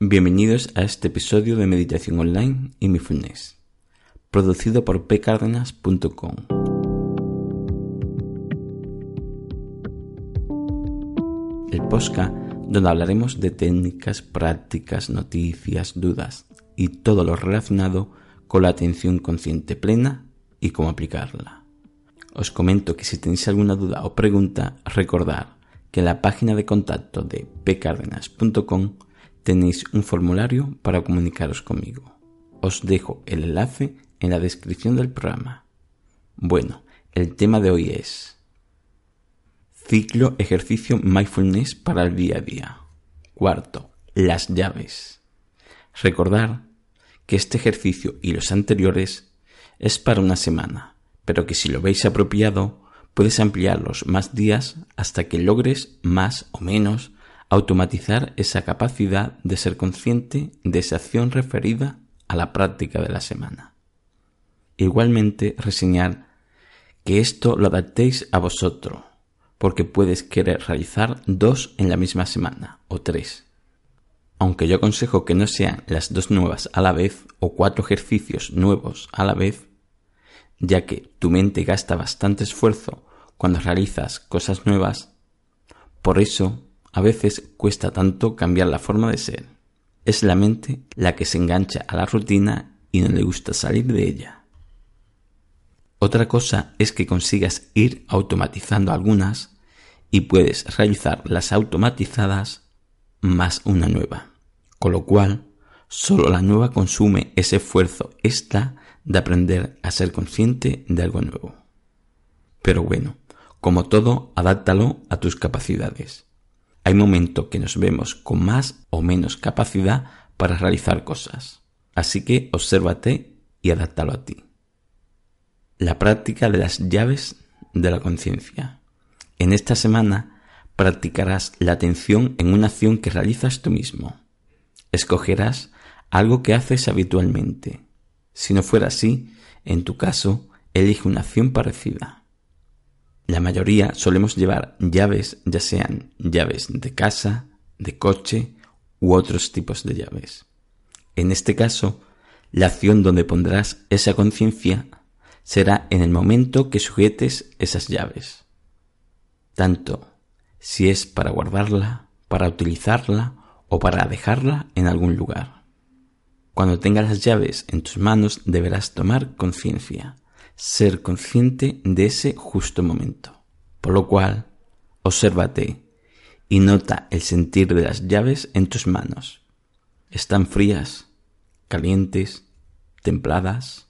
Bienvenidos a este episodio de Meditación Online y Mindfulness, producido por pcardenas.com. El Posca, donde hablaremos de técnicas, prácticas, noticias, dudas y todo lo relacionado con la atención consciente plena y cómo aplicarla. Os comento que si tenéis alguna duda o pregunta, recordad que en la página de contacto de pcardenas.com tenéis un formulario para comunicaros conmigo. Os dejo el enlace en la descripción del programa. Bueno, el tema de hoy es ciclo ejercicio mindfulness para el día a día. Cuarto, las llaves. Recordar que este ejercicio y los anteriores es para una semana, pero que si lo veis apropiado, puedes ampliarlos más días hasta que logres más o menos automatizar esa capacidad de ser consciente de esa acción referida a la práctica de la semana. Igualmente, reseñar que esto lo adaptéis a vosotros, porque puedes querer realizar dos en la misma semana o tres. Aunque yo aconsejo que no sean las dos nuevas a la vez o cuatro ejercicios nuevos a la vez, ya que tu mente gasta bastante esfuerzo cuando realizas cosas nuevas, por eso a veces cuesta tanto cambiar la forma de ser. Es la mente la que se engancha a la rutina y no le gusta salir de ella. Otra cosa es que consigas ir automatizando algunas y puedes realizar las automatizadas más una nueva. Con lo cual, solo la nueva consume ese esfuerzo extra de aprender a ser consciente de algo nuevo. Pero bueno, como todo, adáptalo a tus capacidades. Hay momentos que nos vemos con más o menos capacidad para realizar cosas. Así que obsérvate y adáptalo a ti. La práctica de las llaves de la conciencia. En esta semana practicarás la atención en una acción que realizas tú mismo. Escogerás algo que haces habitualmente. Si no fuera así, en tu caso, elige una acción parecida. La mayoría solemos llevar llaves, ya sean llaves de casa, de coche u otros tipos de llaves. En este caso, la acción donde pondrás esa conciencia será en el momento que sujetes esas llaves. Tanto si es para guardarla, para utilizarla o para dejarla en algún lugar. Cuando tengas las llaves en tus manos deberás tomar conciencia ser consciente de ese justo momento. Por lo cual, obsérvate y nota el sentir de las llaves en tus manos. ¿Están frías, calientes, templadas?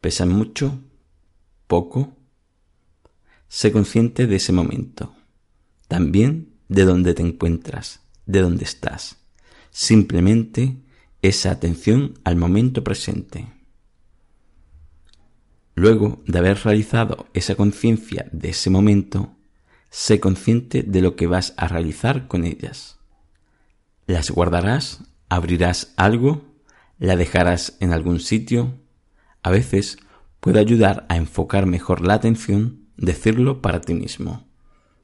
¿Pesan mucho? ¿Poco? Sé consciente de ese momento. También de dónde te encuentras, de dónde estás. Simplemente esa atención al momento presente. Luego de haber realizado esa conciencia de ese momento, sé consciente de lo que vas a realizar con ellas. Las guardarás, abrirás algo, la dejarás en algún sitio. A veces puede ayudar a enfocar mejor la atención decirlo para ti mismo.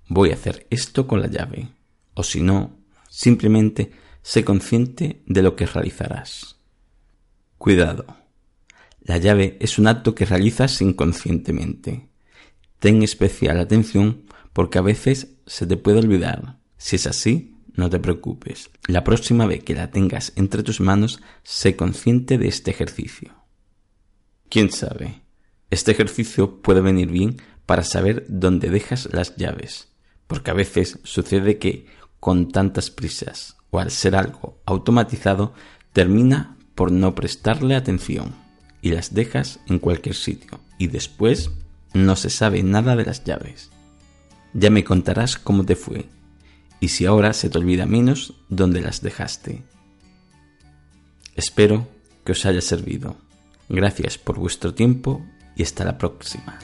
Voy a hacer esto con la llave. O si no, simplemente sé consciente de lo que realizarás. Cuidado la llave es un acto que realizas inconscientemente. Ten especial atención porque a veces se te puede olvidar. Si es así, no te preocupes. La próxima vez que la tengas entre tus manos, sé consciente de este ejercicio. ¿Quién sabe? Este ejercicio puede venir bien para saber dónde dejas las llaves, porque a veces sucede que, con tantas prisas o al ser algo automatizado, termina por no prestarle atención y las dejas en cualquier sitio y después no se sabe nada de las llaves. Ya me contarás cómo te fue y si ahora se te olvida menos dónde las dejaste. Espero que os haya servido. Gracias por vuestro tiempo y hasta la próxima.